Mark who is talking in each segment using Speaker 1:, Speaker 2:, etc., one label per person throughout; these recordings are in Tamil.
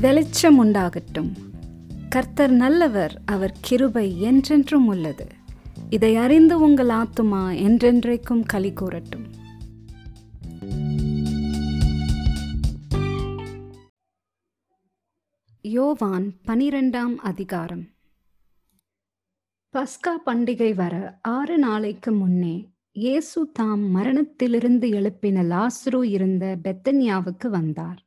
Speaker 1: வெளிச்சம் உண்டாகட்டும் கர்த்தர் நல்லவர் அவர் கிருபை என்றென்றும் உள்ளது. இதை அறிந்து உங்கள் ஆத்துமா என்றென்றைக்கும் களி கூறட்டும். யோவான் பனிரெண்டாம் அதிகாரம். பஸ்கா பண்டிகை வர ஆறு நாளைக்கு முன்னே இயேசு தாம் மரணத்திலிருந்து எழுப்பின லாசுரு இருந்த பெத்தன்யாவுக்கு வந்தார்.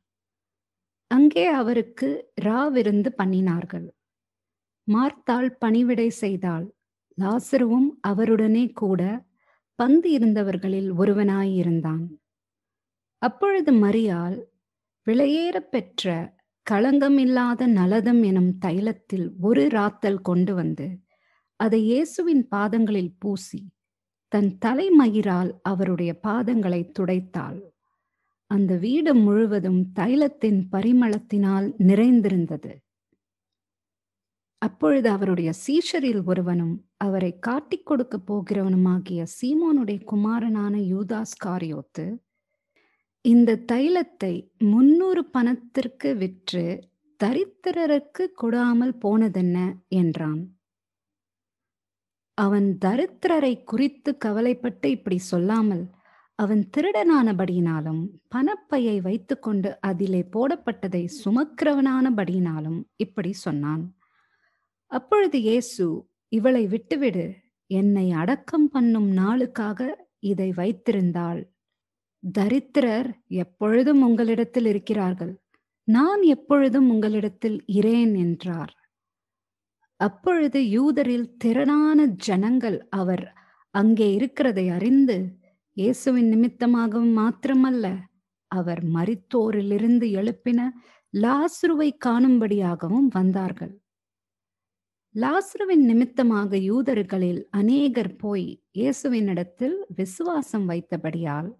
Speaker 1: அங்கே அவருக்கு ராவிருந்து பண்ணினார்கள். மார்த்தாள் பணிவிடை செய்தாள். லாசருவும் அவருடனே கூட பந்து இருந்தவர்களில் ஒருவனாயிருந்தான். அப்பொழுது மரியாள் விலையேற பெற்ற களங்கமில்லாத நலதம் எனும் தைலத்தில் ஒரு ராத்தல் கொண்டு வந்து அதை இயேசுவின் பாதங்களில் பூசி தன் தலைமயிரால் அவருடைய பாதங்களை துடைத்தாள். அந்த வீடு முழுவதும் தைலத்தின் பரிமளத்தினால் நிறைந்திருந்தது. அப்பொழுது அவருடைய சீஷரில் ஒருவனும் அவரை காட்டிக் கொடுக்க போகிறவனுமாகிய சீமோனுடைய குமாரனான யூதாஸ் காரியோத்து இந்த தைலத்தை முன்னூறு பணத்திற்கு விற்று தரித்திரருக்கு கொடாமல் போனதென்ன? என்றான். அவன் தரித்திரரை குறித்து கவலைப்பட்டு இப்படி சொல்லாமல் அவன் திருடனானபடியினாலும் பணப்பையை வைத்துக்கொண்டு அதிலே போடப்பட்டதை சுமக்கிறவனானபடியினாலும் இப்படி சொன்னான். அப்பொழுது இயேசு இவளை விட்டுவிடு என்னை அடக்கம் பண்ணும் நாளுக்காக இதை வைத்திருந்தாள். தரித்திரர் எப்பொழுதும் உங்களிடத்தில் இருக்கிறார்கள். நான் எப்பொழுதும் உங்களிடத்தில் இரேன் என்றார். அப்பொழுது யூதரில் திரளான ஜனங்கள் அவர் அங்கே இருக்கிறதை அறிந்து இயேசுவின் நிமித்தமாகவும் மாத்திரமல்ல அவர் மரித்தோரிலிருந்து எழுப்பின லாஸ்ருவை காணும்படியாகவும் வந்தார்கள். லாஸ்ருவின் நிமித்தமாக யூதர்களில் அநேகர் போய் இயேசுவினிடத்தில் விசுவாசம் வைத்தபடியால்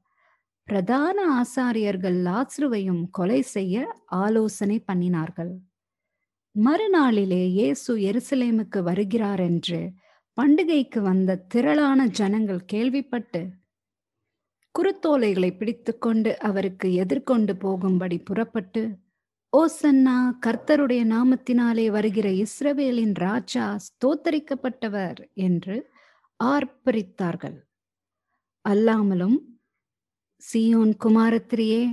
Speaker 1: பிரதான ஆசாரியர்கள் லாஸ்ருவையும் கொலை செய்ய ஆலோசனை பண்ணினார்கள். மறுநாளிலே இயேசு எருசலேமுக்கு வருகிறார் என்று பண்டிகைக்கு வந்த திரளான ஜனங்கள் கேள்விப்பட்டு குருத்தோலைகளை பிடித்துக்கொண்டு அவருக்கு எதிர்கொண்டு போகும்படி புறப்பட்டு ஓசன்னா கர்த்தருடைய நாமத்தினாலே வருகிற இஸ்ரவேலின் ராஜா ஸ்தோத்தரிக்கப்பட்டவர் என்று ஆர்ப்பரித்தார்கள். அல்லாமலும் சியோன் குமாரத்திரியே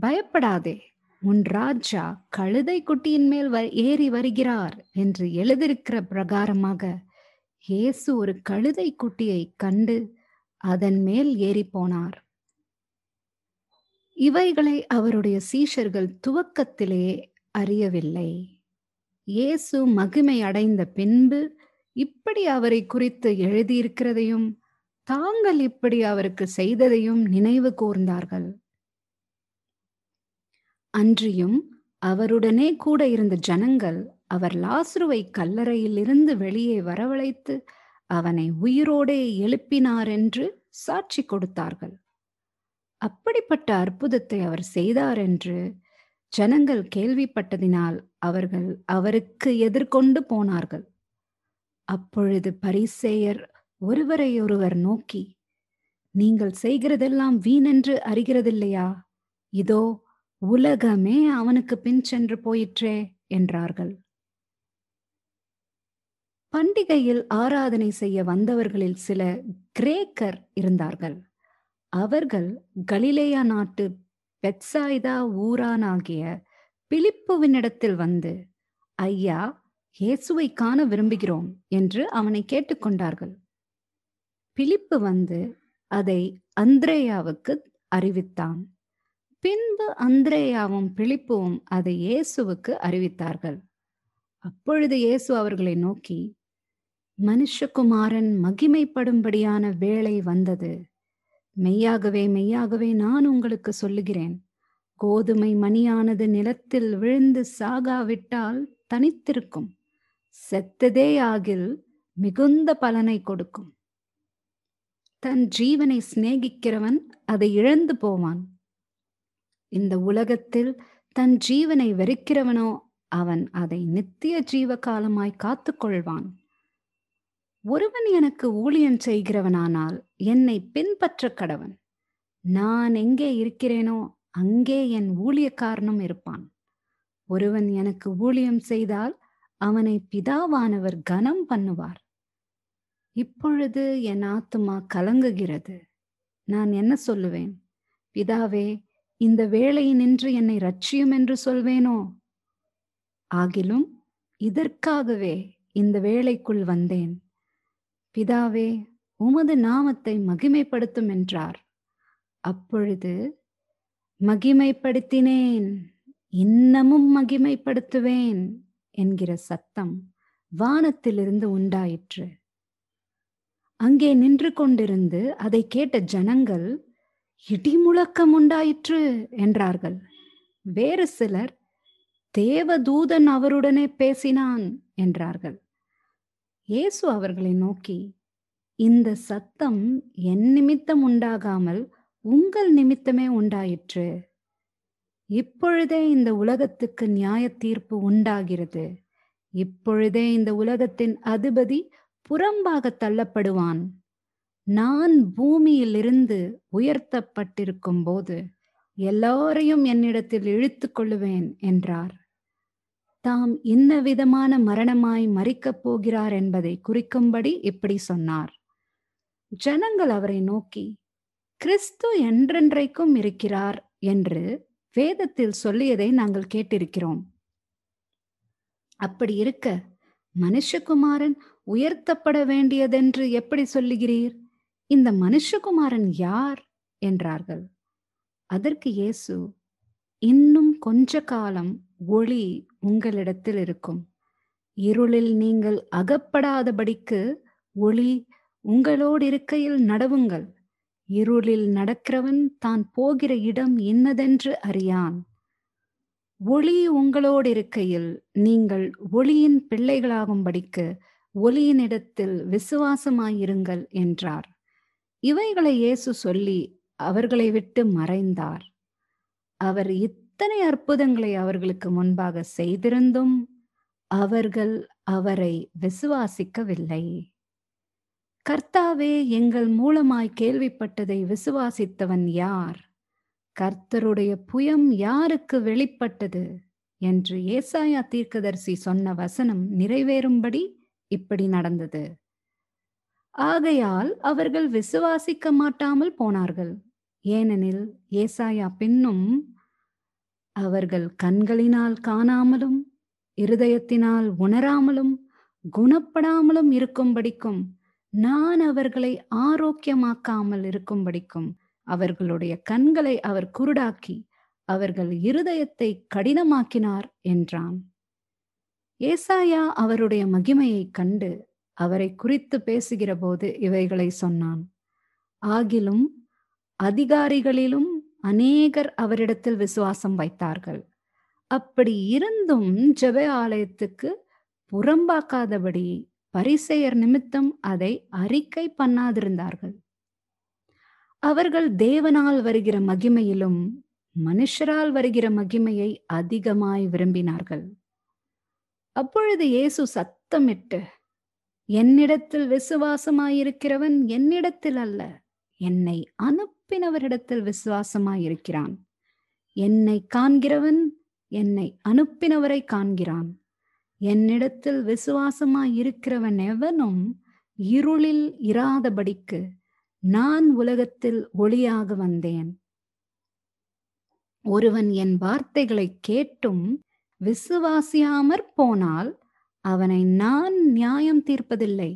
Speaker 1: பயப்படாதே உன் ராஜா கழுதை குட்டியின் மேல் ஏறி வருகிறார் என்று எழுதியிருக்கிற பிரகாரமாக இயேசு ஒரு கழுதை குட்டியை கண்டு அதன் மேல் ஏறிப்போனார். போனார் இவைகளை அவருடைய சீஷர்கள் துவக்கத்திலே அறியவில்லை. இயேசு மகிமை அடைந்த பின்பு இப்படி அவரை குறித்து எழுதியிருக்கிறதையும் தாங்கள் இப்படி அவருக்கு செய்ததையும் நினைவு கூர்ந்தார்கள். அன்றியும் அவருடனே கூட இருந்த ஜனங்கள் அவர் லாசுருவை கல்லறையிலிருந்து வெளியே வரவழைத்து அவனை உயிரோடே எழுப்பினார் என்று சாட்சி கொடுத்தார்கள். அப்படிப்பட்ட அற்புதத்தை அவர் செய்தார் என்று ஜனங்கள் கேள்விப்பட்டதினால் அவர்கள் அவருக்கு எதிர்கொண்டு போனார்கள். அப்பொழுது பரிசேயர் ஒருவரையொருவர் நோக்கி நீங்கள் செய்கிறதெல்லாம் வீணென்று அறிகிறதில்லையா? இதோ உலகமே அவனுக்கு பின் சென்று போயிற்றே என்றார்கள். பண்டிகையில் ஆராதனை செய்ய வந்தவர்களில் சில கிரேக்கர் இருந்தார்கள். அவர்கள் கலிலேயா நாட்டு பெட்சாய்தா ஊரானாகிய பிலிப்புவினிடத்தில் வந்து ஐயா இயேசுவை காண விரும்புகிறோம் என்று அவனை கேட்டுக்கொண்டார்கள் பிலிப்பு வந்து அதை அந்திரேயாவுக்கு அறிவித்தான். பின்பு அந்திரேயாவும் பிலிப்புவும் அதை இயேசுவுக்கு அறிவித்தார்கள். அப்பொழுது இயேசு அவர்களை நோக்கி மனுஷகுமாரன் மகிமைப்படும்படியான வேளை வந்தது. மெய்யாகவே மெய்யாகவே நான் உங்களுக்கு சொல்லுகிறேன். கோதுமை மணியானது நிலத்தில் விழுந்து சாகாவிட்டால் தனித்திருக்கும். செத்ததே ஆகில் மிகுந்த பலனை கொடுக்கும். தன் ஜீவனை சிநேகிக்கிறவன் அதை இழந்து போவான். இந்த உலகத்தில் தன் ஜீவனை வெறுக்கிறவனோ அவன் அதை நித்திய ஜீவ காலமாய் காத்துக்கொள்வான். ஒருவன் எனக்கு ஊழியம் செய்கிறவனானால் என்னை பின்பற்ற கடவன். நான் எங்கே இருக்கிறேனோ அங்கே என் ஊழியக்காரனும் இருப்பான். ஒருவன் எனக்கு ஊழியம் செய்தால் அவனை பிதாவானவர் கனம் பண்ணுவார். இப்பொழுது என் ஆத்துமா கலங்குகிறது. நான் என்ன சொல்லுவேன்? பிதாவே இந்த வேளையினின்று என்னை ரட்சியும் என்று சொல்வேனோ? ஆகிலும் இதற்காகவே இந்த வேளைக்குள் வந்தேன். பிதாவே உமது நாமத்தை மகிமைப்படுத்தும் என்றார். அப்பொழுது மகிமைப்படுத்தினேன் இன்னமும் மகிமைப்படுத்துவேன் என்கிற சத்தம் வானத்திலிருந்து உண்டாயிற்று. அங்கே நின்று கொண்டிருந்து அதை கேட்ட ஜனங்கள் இடிமுழக்கம் உண்டாயிற்று என்றார்கள். வேறு சிலர் தேவதூதன் அவருடனே பேசினான் என்றார்கள். இயேசு அவர்களை நோக்கி இந்த சத்தம் என் நிமித்தம் உண்டாகாமல் உங்கள் நிமித்தமே உண்டாயிற்று. இப்பொழுதே இந்த உலகத்துக்கு நியாய தீர்ப்பு உண்டாகிறது. இப்பொழுதே இந்த உலகத்தின் அதிபதி புறம்பாக தள்ளப்படுவான். நான் பூமியிலிருந்து உயர்த்தப்பட்டிருக்கும் போது எல்லோரையும் என்னிடத்தில் இழுத்து கொள்ளுவேன் என்றார். தாம் என்ன விதமான மரணமாய் மறிக்கப் போகிறார் என்பதை குறிக்கும்படி இப்படி சொன்னார். ஜனங்கள் அவரை நோக்கி கிறிஸ்து என்றென்றைக்கும் இருக்கிறார் என்று வேதத்தில் சொல்லியதை நாங்கள் கேட்டிருக்கிறோம். அப்படி இருக்க மனுஷகுமாரன் உயர்த்தப்பட வேண்டியதென்று எப்படி சொல்லுகிறீர்? இந்த மனுஷகுமாரன் யார்? என்றார்கள். அதற்கு இயேசு இன்னும் கொஞ்ச காலம் ஒளி உங்களிடத்தில் இருக்கும். இருளில் நீங்கள் அகப்படாதபடிக்கு ஒளி உங்களோடு இருக்கையில் நடவுங்கள். இருளில் நடக்கிறவன் தான் போகிற இடம் இன்னதென்று அறியான். ஒளி உங்களோடு இருக்கையில் நீங்கள் ஒளியின் பிள்ளைகளாகும்படிக்கு ஒளியினிடத்தில் விசுவாசமாயிருங்கள் என்றார். இவைகளை இயேசு சொல்லி அவர்களை விட்டு மறைந்தார். அவர் இத்தனை அற்புதங்களை அவர்களுக்கு முன்பாக செய்திருந்தும் அவர்கள் அவரை விசுவாசிக்கவில்லை. கர்த்தாவே எங்கள் மூலமாய் கேள்விப்பட்டதை விசுவாசித்தவன் யார்? கர்த்தருடைய புயம் யாருக்கு வெளிப்பட்டது? என்று ஏசாயா தீர்க்கதரிசி சொன்ன வசனம் நிறைவேறும்படி இப்படி நடந்தது. ஆகையால் அவர்கள் விசுவாசிக்க மாட்டாமல் போனார்கள். ஏனெனில் ஏசாயா பின்னும் அவர்கள் கண்களினால் காணாமலும் இருதயத்தினால் உணராமலும் குணப்படாமலும் இருக்கும்படிக்கும் நான் அவர்களை ஆரோக்கியமாக்காமல் இருக்கும்படிக்கும் அவர்களுடைய கண்களை அவர் குருடாக்கி அவர்கள் இருதயத்தை கடினமாக்கினார் என்றான். ஏசாயா அவருடைய மகிமையைக் கண்டு அவரை குறித்து பேசுகிற போது இவைகளை சொன்னான். ஆகிலும் அதிகாரிகளிலும் அநேகர் அவரிடத்தில் விசுவாசம் வைத்தார்கள். அப்படி இருந்தும் ஜெப ஆலயத்துக்கு புறம்பாக்காதபடி பரிசெயர் நிமித்தம் அதை அறிக்கை பண்ணாதிருந்தார்கள். அவர்கள் தேவனால் வருகிற மகிமையிலும் மனுஷரால் வருகிற மகிமையை அதிகமாய் விரும்பினார்கள். அப்பொழுது இயேசு சத்தமிட்டு என்னிடத்தில் விசுவாசமாயிருக்கிறவன் என்னிடத்தில் அல்ல என்னை அனுப்பினவரிடத்தில் விசுவாசமாயிருக்கிறான். என்னை காண்கிறவன் என்னை அனுப்பினவரை காண்கிறான். என்னிடத்தில் விசுவாசமாயிருக்கிறவன் எவனும் இருளில் இராதபடிக்கு நான் உலகத்தில் ஒளியாக வந்தேன். ஒருவன் என் வார்த்தைகளை கேட்டும் விசுவாசியாமற் போனால் அவனை நான் நியாயம் தீர்ப்பதில்லை.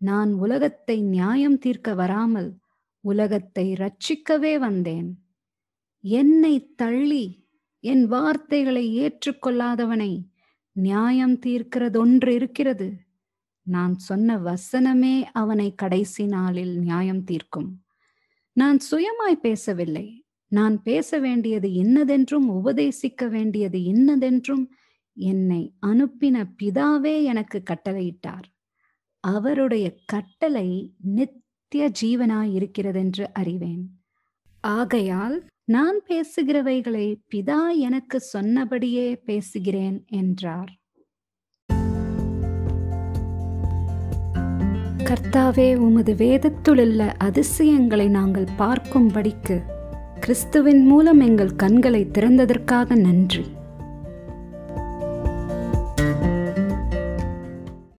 Speaker 1: நான் உலகத்தை நியாயம் தீர்க்க வராமல் உலகத்தை ரட்சிக்கவே வந்தேன். என்னை தள்ளி என் வார்த்தைகளை ஏற்றுக்கொள்ளாதவனை நியாயம் தீர்க்கிறதொன்று இருக்கிறது. நான் சொன்ன வசனமே அவனை கடைசி நாளில் நியாயம் தீர்க்கும். நான் சுயமாய் பேசவில்லை. நான் பேச வேண்டியது இன்னதென்றும் உபதேசிக்க வேண்டியது இன்னதென்றும் என்னை அனுப்பின பிதாவே எனக்கு கட்டளையிட்டார். அவருடைய கட்டளை நித்திய ஜீவனாய் இருக்கிறதென்று அறிவேன். ஆகையால் நான் பேசுகிறவைகளை பிதா எனக்கு சொன்னபடியே பேசுகிறேன் என்றார். கர்த்தாவே உமது வேதத்துள்ள அதிசயங்களை நாங்கள் பார்க்கும்படிக்கு கிறிஸ்துவின் மூலம் எங்கள் கண்களை திறந்ததற்காக நன்றி.